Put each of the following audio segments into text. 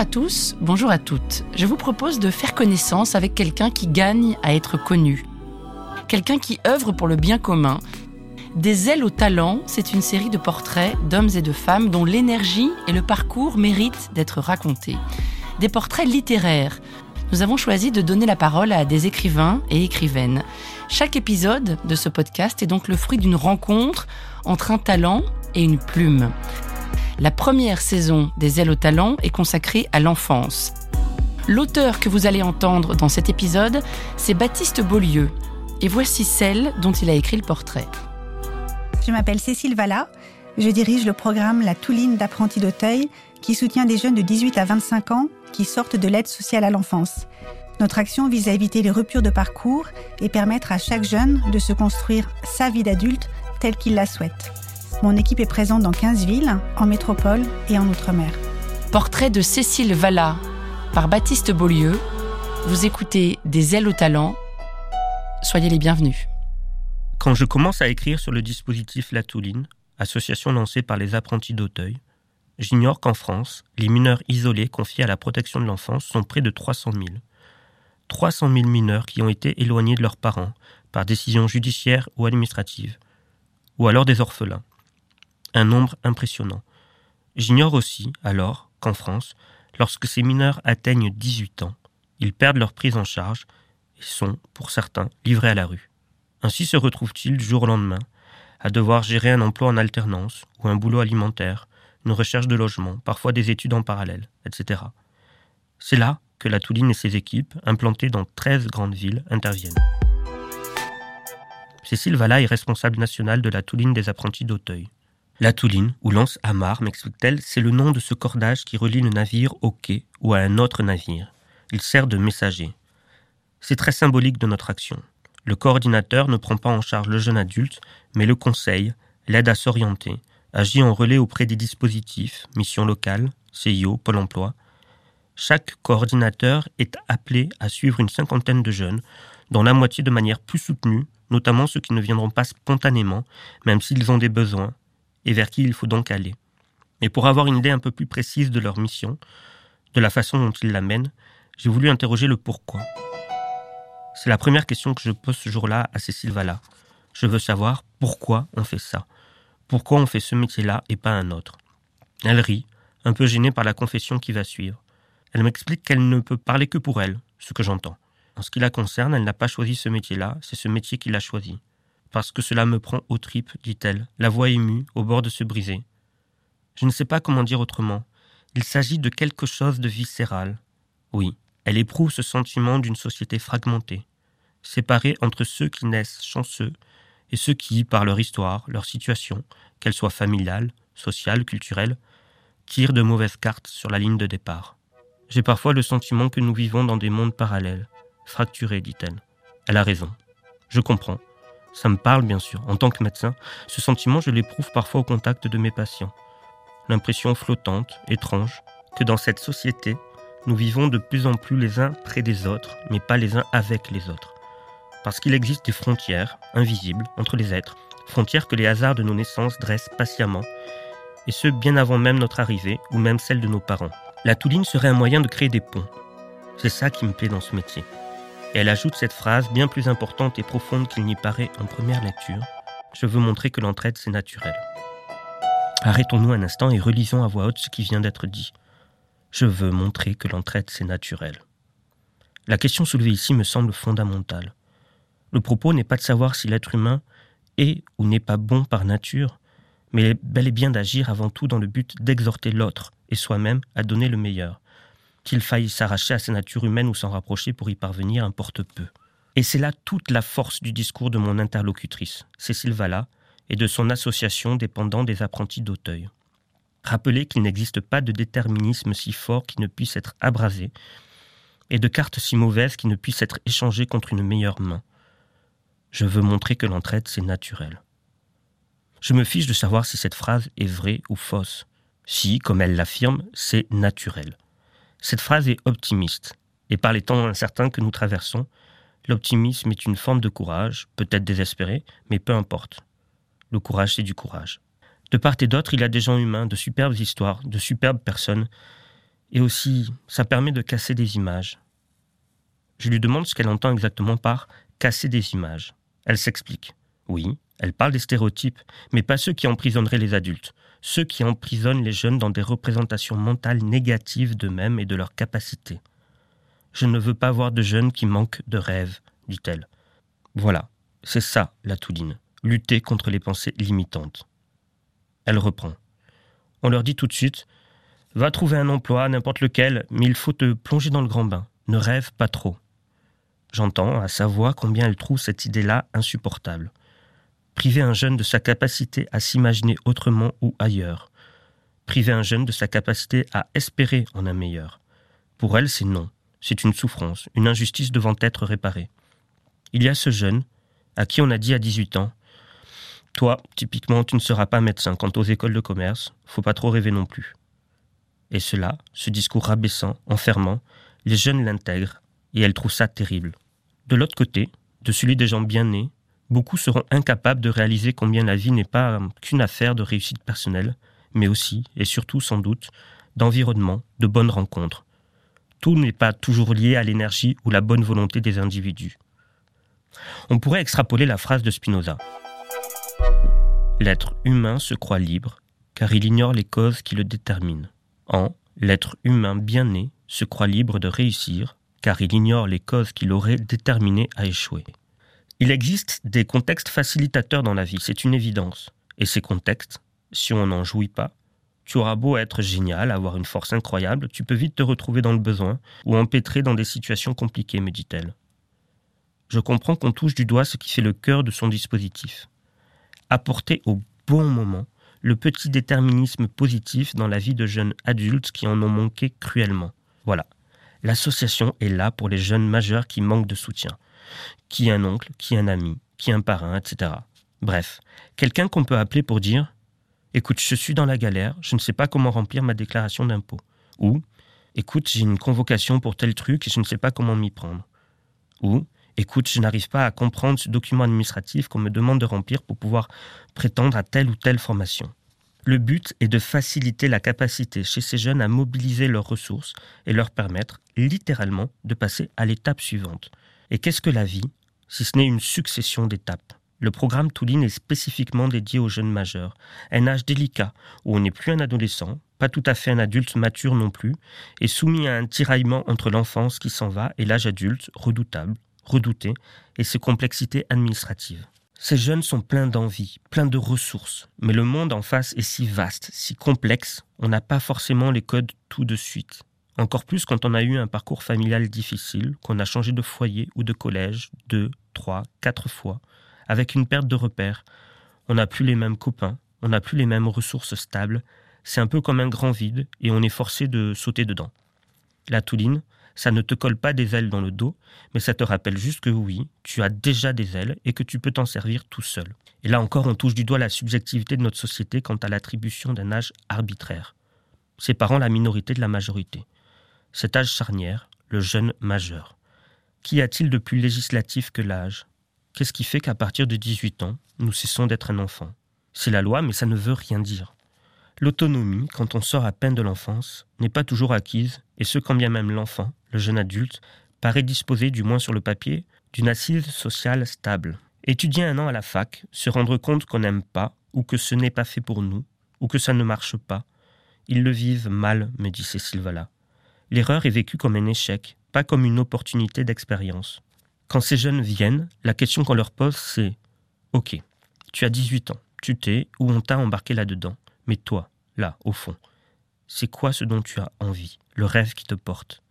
à tous, bonjour à toutes. Je vous propose de faire connaissance avec quelqu'un qui gagne à être connu. Quelqu'un qui œuvre pour le bien commun. Des ailes au talent, c'est une série de portraits d'hommes et de femmes dont l'énergie et le parcours méritent d'être racontés. Des portraits littéraires. Nous avons choisi de donner la parole à des écrivains et écrivaines. Chaque épisode de ce podcast est donc le fruit d'une rencontre entre un talent et une plume. La première saison des Ailes au talent est consacrée à l'enfance. L'auteur que vous allez entendre dans cet épisode, c'est Baptiste Beaulieu. Et voici celle dont il a écrit le portrait. Je m'appelle Cécile Valla. Je dirige le programme La Touline d'apprentis d'Auteuil qui soutient des jeunes de 18 à 25 ans qui sortent de l'aide sociale à l'enfance. Notre action vise à éviter les ruptures de parcours et permettre à chaque jeune de se construire sa vie d'adulte telle qu'il la souhaite. Mon équipe est présente dans 15 villes, en métropole et en Outre-mer. Portrait de Cécile Valla par Baptiste Beaulieu. Vous écoutez Des ailes au talent. Soyez les bienvenus. Quand je commence à écrire sur le dispositif La Touline, association lancée par les apprentis d'Auteuil, j'ignore qu'en France, les mineurs isolés confiés à la protection de l'enfance sont près de 300 000. 300 000 mineurs qui ont été éloignés de leurs parents par décision judiciaire ou administrative, ou alors des orphelins un nombre impressionnant. J'ignore aussi, alors, qu'en France, lorsque ces mineurs atteignent 18 ans, ils perdent leur prise en charge et sont, pour certains, livrés à la rue. Ainsi se retrouvent-ils du jour au lendemain à devoir gérer un emploi en alternance ou un boulot alimentaire, une recherche de logement, parfois des études en parallèle, etc. C'est là que la Touline et ses équipes, implantées dans 13 grandes villes, interviennent. Cécile Valla est responsable nationale de la Touline des apprentis d'Auteuil. La Touline, ou lance amarre, m'explique-t-elle, c'est le nom de ce cordage qui relie le navire au quai ou à un autre navire. Il sert de messager. C'est très symbolique de notre action. Le coordinateur ne prend pas en charge le jeune adulte, mais le conseil, l'aide à s'orienter, agit en relais auprès des dispositifs, missions locales, CIO, Pôle emploi. Chaque coordinateur est appelé à suivre une cinquantaine de jeunes, dont la moitié de manière plus soutenue, notamment ceux qui ne viendront pas spontanément, même s'ils ont des besoins, et vers qui il faut donc aller. Et pour avoir une idée un peu plus précise de leur mission, de la façon dont ils la mènent, j'ai voulu interroger le pourquoi. C'est la première question que je pose ce jour-là à Cécile Valla. Je veux savoir pourquoi on fait ça. Pourquoi on fait ce métier-là et pas un autre? Elle rit, un peu gênée par la confession qui va suivre. Elle m'explique qu'elle ne peut parler que pour elle, ce que j'entends. En ce qui la concerne, elle n'a pas choisi ce métier-là, c'est ce métier qui l'a choisi parce que cela me prend aux tripes, dit-elle, la voix émue, au bord de se briser. Je ne sais pas comment dire autrement. Il s'agit de quelque chose de viscéral. Oui, elle éprouve ce sentiment d'une société fragmentée, séparée entre ceux qui naissent chanceux et ceux qui, par leur histoire, leur situation, qu'elle soit familiale, sociale, culturelle, tirent de mauvaises cartes sur la ligne de départ. J'ai parfois le sentiment que nous vivons dans des mondes parallèles, fracturés, dit-elle. Elle a raison. Je comprends. Ça me parle bien sûr. En tant que médecin, ce sentiment, je l'éprouve parfois au contact de mes patients. L'impression flottante, étrange, que dans cette société, nous vivons de plus en plus les uns près des autres, mais pas les uns avec les autres. Parce qu'il existe des frontières, invisibles, entre les êtres, frontières que les hasards de nos naissances dressent patiemment, et ce bien avant même notre arrivée, ou même celle de nos parents. La touline serait un moyen de créer des ponts. C'est ça qui me plaît dans ce métier. Elle ajoute cette phrase bien plus importante et profonde qu'il n'y paraît en première lecture. Je veux montrer que l'entraide, c'est naturel. Arrêtons-nous un instant et relisons à voix haute ce qui vient d'être dit. Je veux montrer que l'entraide, c'est naturel. La question soulevée ici me semble fondamentale. Le propos n'est pas de savoir si l'être humain est ou n'est pas bon par nature, mais bel et bien d'agir avant tout dans le but d'exhorter l'autre et soi-même à donner le meilleur, qu'il faille s'arracher à sa nature humaine ou s'en rapprocher pour y parvenir importe peu. Et c'est là toute la force du discours de mon interlocutrice, Cécile Valla, et de son association dépendant des apprentis d'Auteuil. Rappelez qu'il n'existe pas de déterminisme si fort qui ne puisse être abrasé, et de cartes si mauvaises qui ne puissent être échangées contre une meilleure main. Je veux montrer que l'entraide, c'est naturel. Je me fiche de savoir si cette phrase est vraie ou fausse. Si, comme elle l'affirme, c'est naturel. Cette phrase est optimiste, et par les temps incertains que nous traversons, l'optimisme est une forme de courage, peut-être désespéré, mais peu importe. Le courage, c'est du courage. De part et d'autre, il y a des gens humains, de superbes histoires, de superbes personnes, Et aussi, ça permet de casser des images. Je lui demande ce qu'elle entend exactement par casser des images. Elle s'explique. Oui, elle parle des stéréotypes, mais pas ceux qui emprisonneraient les adultes, ceux qui emprisonnent les jeunes dans des représentations mentales négatives d'eux-mêmes et de leurs capacités. Je ne veux pas voir de jeunes qui manquent de rêves, dit-elle. Voilà, c'est ça la Touline, lutter contre les pensées limitantes. Elle reprend. On leur dit tout de suite Va trouver un emploi, n'importe lequel, mais il faut te plonger dans le grand bain. Ne rêve pas trop. J'entends à sa voix combien elle trouve cette idée-là insupportable. Priver un jeune de sa capacité à s'imaginer autrement ou ailleurs. Priver un jeune de sa capacité à espérer en un meilleur. Pour elle, c'est non. C'est une souffrance, une injustice devant être réparée. Il y a ce jeune, à qui on a dit à 18 ans Toi, typiquement, tu ne seras pas médecin quant aux écoles de commerce, faut pas trop rêver non plus. Et cela, ce discours rabaissant, enfermant, les jeunes l'intègrent, et elles trouvent ça terrible. De l'autre côté, de celui des gens bien nés, beaucoup seront incapables de réaliser combien la vie n'est pas qu'une affaire de réussite personnelle, mais aussi, et surtout sans doute, d'environnement, de bonnes rencontres. Tout n'est pas toujours lié à l'énergie ou la bonne volonté des individus. On pourrait extrapoler la phrase de Spinoza. L'être humain se croit libre, car il ignore les causes qui le déterminent. En l'être humain bien né se croit libre de réussir, car il ignore les causes qui l'auraient déterminé à échouer. Il existe des contextes facilitateurs dans la vie, c'est une évidence. Et ces contextes, si on n'en jouit pas, tu auras beau être génial, avoir une force incroyable, tu peux vite te retrouver dans le besoin ou empêtrer dans des situations compliquées, me dit-elle. Je comprends qu'on touche du doigt ce qui fait le cœur de son dispositif. Apporter au bon moment le petit déterminisme positif dans la vie de jeunes adultes qui en ont manqué cruellement. Voilà. L'association est là pour les jeunes majeurs qui manquent de soutien. Qui un oncle, qui un ami, qui un parrain, etc. Bref, quelqu'un qu'on peut appeler pour dire Écoute, je suis dans la galère, je ne sais pas comment remplir ma déclaration d'impôt. Ou Écoute, j'ai une convocation pour tel truc et je ne sais pas comment m'y prendre. Ou Écoute, je n'arrive pas à comprendre ce document administratif qu'on me demande de remplir pour pouvoir prétendre à telle ou telle formation. Le but est de faciliter la capacité chez ces jeunes à mobiliser leurs ressources et leur permettre littéralement de passer à l'étape suivante. Et qu'est-ce que la vie, si ce n'est une succession d'étapes? Le programme Touline est spécifiquement dédié aux jeunes majeurs, un âge délicat où on n'est plus un adolescent, pas tout à fait un adulte mature non plus, et soumis à un tiraillement entre l'enfance qui s'en va et l'âge adulte redoutable, redouté, et ses complexités administratives. Ces jeunes sont pleins d'envie, pleins de ressources, mais le monde en face est si vaste, si complexe, on n'a pas forcément les codes tout de suite. Encore plus quand on a eu un parcours familial difficile, qu'on a changé de foyer ou de collège deux, trois, quatre fois, avec une perte de repères. On n'a plus les mêmes copains, on n'a plus les mêmes ressources stables, c'est un peu comme un grand vide et on est forcé de sauter dedans. La Touline, ça ne te colle pas des ailes dans le dos, mais ça te rappelle juste que oui, tu as déjà des ailes et que tu peux t'en servir tout seul. Et là encore, on touche du doigt la subjectivité de notre société quant à l'attribution d'un âge arbitraire, séparant la minorité de la majorité. Cet âge charnière, le jeune majeur. Qu'y a-t-il de plus législatif que l'âge? Qu'est-ce qui fait qu'à partir de 18 ans, nous cessons d'être un enfant? C'est la loi, mais ça ne veut rien dire. L'autonomie, quand on sort à peine de l'enfance, n'est pas toujours acquise, et ce quand bien même l'enfant, le jeune adulte, paraît disposer, du moins sur le papier, d'une assise sociale stable. Étudier un an à la fac, se rendre compte qu'on n'aime pas, ou que ce n'est pas fait pour nous, ou que ça ne marche pas, ils le vivent mal, me dit Cécile Valla. L'erreur est vécue comme un échec, pas comme une opportunité d'expérience. Quand ces jeunes viennent, la question qu'on leur pose, c'est Ok, tu as 18 ans, tu t'es ou on t'a embarqué là-dedans. Mais toi, là, au fond, c'est quoi ce dont tu as envie, le rêve qui te porte?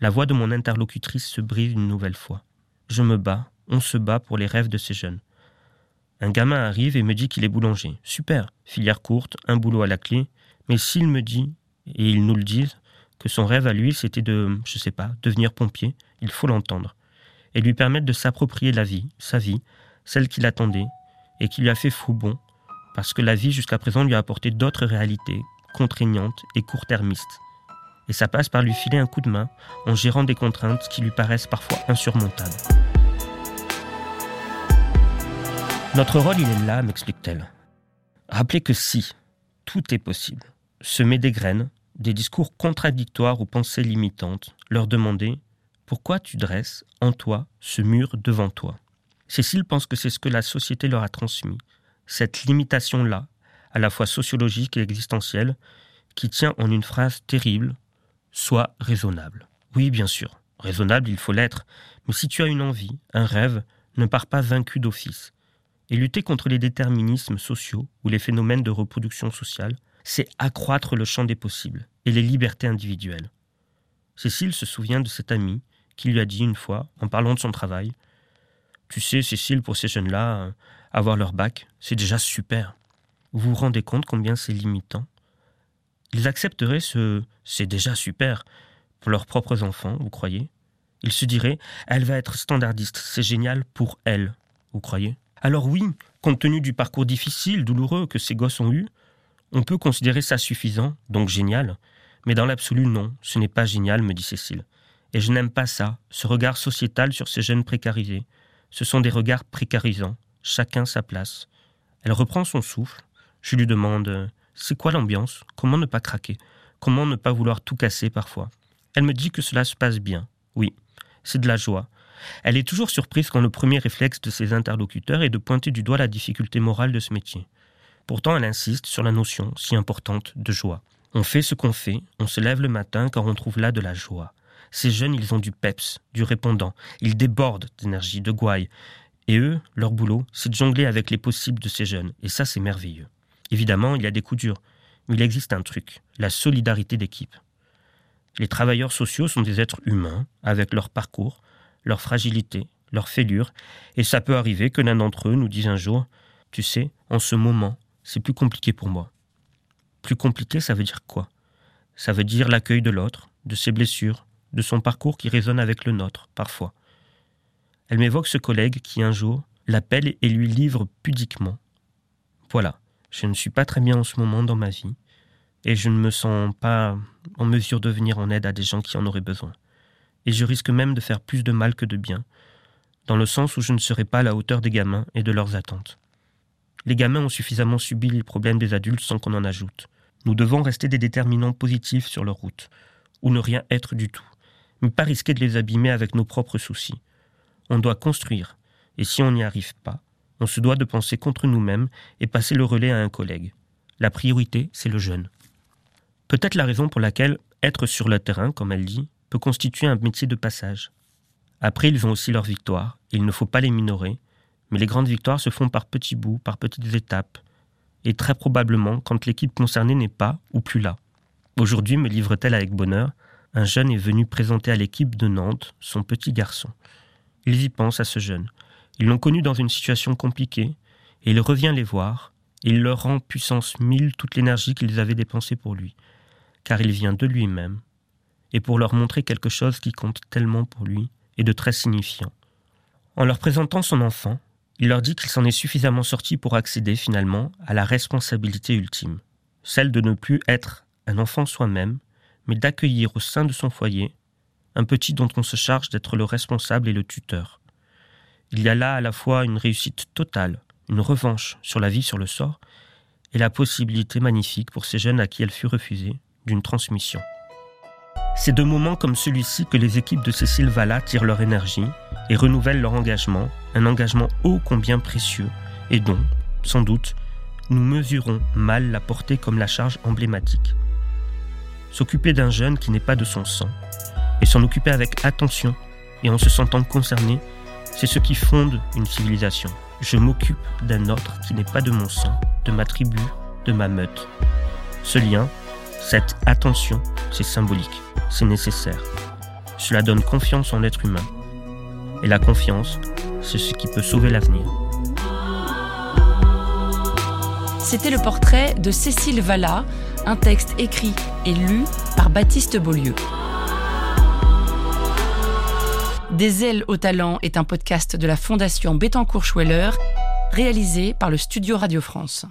La voix de mon interlocutrice se brise une nouvelle fois. Je me bats, on se bat pour les rêves de ces jeunes. Un gamin arrive et me dit qu'il est boulanger. Super, filière courte, un boulot à la clé. Mais s'il me dit, et ils nous le disent, que son rêve à lui, c'était de, je sais pas, devenir pompier, il faut l'entendre. Et lui permettre de s'approprier la vie, sa vie, celle qu'il attendait, et qui lui a fait fou bon, parce que la vie jusqu'à présent lui a apporté d'autres réalités, contraignantes et court-termistes. Et ça passe par lui filer un coup de main en gérant des contraintes qui lui paraissent parfois insurmontables. Notre rôle, il est là, m'explique-t-elle. Rappelez que si tout est possible, semer des graines, des discours contradictoires aux pensées limitantes, leur demander Pourquoi tu dresses en toi ce mur devant toi? Cécile pense que c'est ce que la société leur a transmis, cette limitation-là, à la fois sociologique et existentielle, qui tient en une phrase terrible Sois raisonnable. Oui, bien sûr, raisonnable il faut l'être, mais si tu as une envie, un rêve, ne pars pas vaincu d'office. Et lutter contre les déterminismes sociaux ou les phénomènes de reproduction sociale, c'est accroître le champ des possibles et les libertés individuelles. Cécile se souvient de cet ami qui lui a dit une fois, en parlant de son travail, Tu sais, Cécile, pour ces jeunes-là, euh, avoir leur bac, c'est déjà super. Vous vous rendez compte combien c'est limitant? Ils accepteraient ce c'est déjà super pour leurs propres enfants, vous croyez? Ils se diraient Elle va être standardiste, c'est génial pour elle, vous croyez? Alors oui, compte tenu du parcours difficile, douloureux que ces gosses ont eu, on peut considérer ça suffisant, donc génial, mais dans l'absolu non, ce n'est pas génial, me dit Cécile. Et je n'aime pas ça, ce regard sociétal sur ces jeunes précarisés. Ce sont des regards précarisants, chacun sa place. Elle reprend son souffle. Je lui demande C'est quoi l'ambiance? Comment ne pas craquer? Comment ne pas vouloir tout casser parfois? Elle me dit que cela se passe bien. Oui, c'est de la joie. Elle est toujours surprise quand le premier réflexe de ses interlocuteurs est de pointer du doigt la difficulté morale de ce métier. Pourtant, elle insiste sur la notion si importante de joie. On fait ce qu'on fait, on se lève le matin quand on trouve là de la joie. Ces jeunes, ils ont du peps, du répondant, ils débordent d'énergie, de gouaille. Et eux, leur boulot, c'est de jongler avec les possibles de ces jeunes, et ça, c'est merveilleux. Évidemment, il y a des coups durs, mais il existe un truc, la solidarité d'équipe. Les travailleurs sociaux sont des êtres humains, avec leur parcours, leur fragilité, leur fêlure, et ça peut arriver que l'un d'entre eux nous dise un jour Tu sais, en ce moment, c'est plus compliqué pour moi. Plus compliqué, ça veut dire quoi? Ça veut dire l'accueil de l'autre, de ses blessures, de son parcours qui résonne avec le nôtre, parfois. Elle m'évoque ce collègue qui, un jour, l'appelle et lui livre pudiquement. Voilà, je ne suis pas très bien en ce moment dans ma vie, et je ne me sens pas en mesure de venir en aide à des gens qui en auraient besoin. Et je risque même de faire plus de mal que de bien, dans le sens où je ne serai pas à la hauteur des gamins et de leurs attentes. Les gamins ont suffisamment subi les problèmes des adultes sans qu'on en ajoute. Nous devons rester des déterminants positifs sur leur route, ou ne rien être du tout, mais pas risquer de les abîmer avec nos propres soucis. On doit construire, et si on n'y arrive pas, on se doit de penser contre nous-mêmes et passer le relais à un collègue. La priorité, c'est le jeune. Peut-être la raison pour laquelle être sur le terrain, comme elle dit, peut constituer un métier de passage. Après, ils ont aussi leur victoire, il ne faut pas les minorer, mais les grandes victoires se font par petits bouts, par petites étapes, et très probablement quand l'équipe concernée n'est pas ou plus là. Aujourd'hui, me livre-t-elle avec bonheur, un jeune est venu présenter à l'équipe de Nantes son petit garçon. Ils y pensent à ce jeune. Ils l'ont connu dans une situation compliquée, et il revient les voir, et il leur rend puissance mille toute l'énergie qu'ils avaient dépensée pour lui, car il vient de lui-même, et pour leur montrer quelque chose qui compte tellement pour lui, et de très signifiant. En leur présentant son enfant, il leur dit qu'il s'en est suffisamment sorti pour accéder finalement à la responsabilité ultime, celle de ne plus être un enfant soi-même, mais d'accueillir au sein de son foyer un petit dont on se charge d'être le responsable et le tuteur. Il y a là à la fois une réussite totale, une revanche sur la vie sur le sort, et la possibilité magnifique pour ces jeunes à qui elle fut refusée d'une transmission. C'est de moments comme celui-ci que les équipes de Cécile Valla tirent leur énergie et renouvellent leur engagement, un engagement ô combien précieux, et dont, sans doute, nous mesurons mal la portée comme la charge emblématique. S'occuper d'un jeune qui n'est pas de son sang, et s'en occuper avec attention et en se sentant concerné, c'est ce qui fonde une civilisation. Je m'occupe d'un autre qui n'est pas de mon sang, de ma tribu, de ma meute. Ce lien, cette attention, c'est symbolique c'est nécessaire. Cela donne confiance en l'être humain. Et la confiance, c'est ce qui peut sauver l'avenir. C'était le portrait de Cécile Valla, un texte écrit et lu par Baptiste Beaulieu. Des ailes au talent est un podcast de la Fondation Bettencourt-Schweller, réalisé par le Studio Radio France.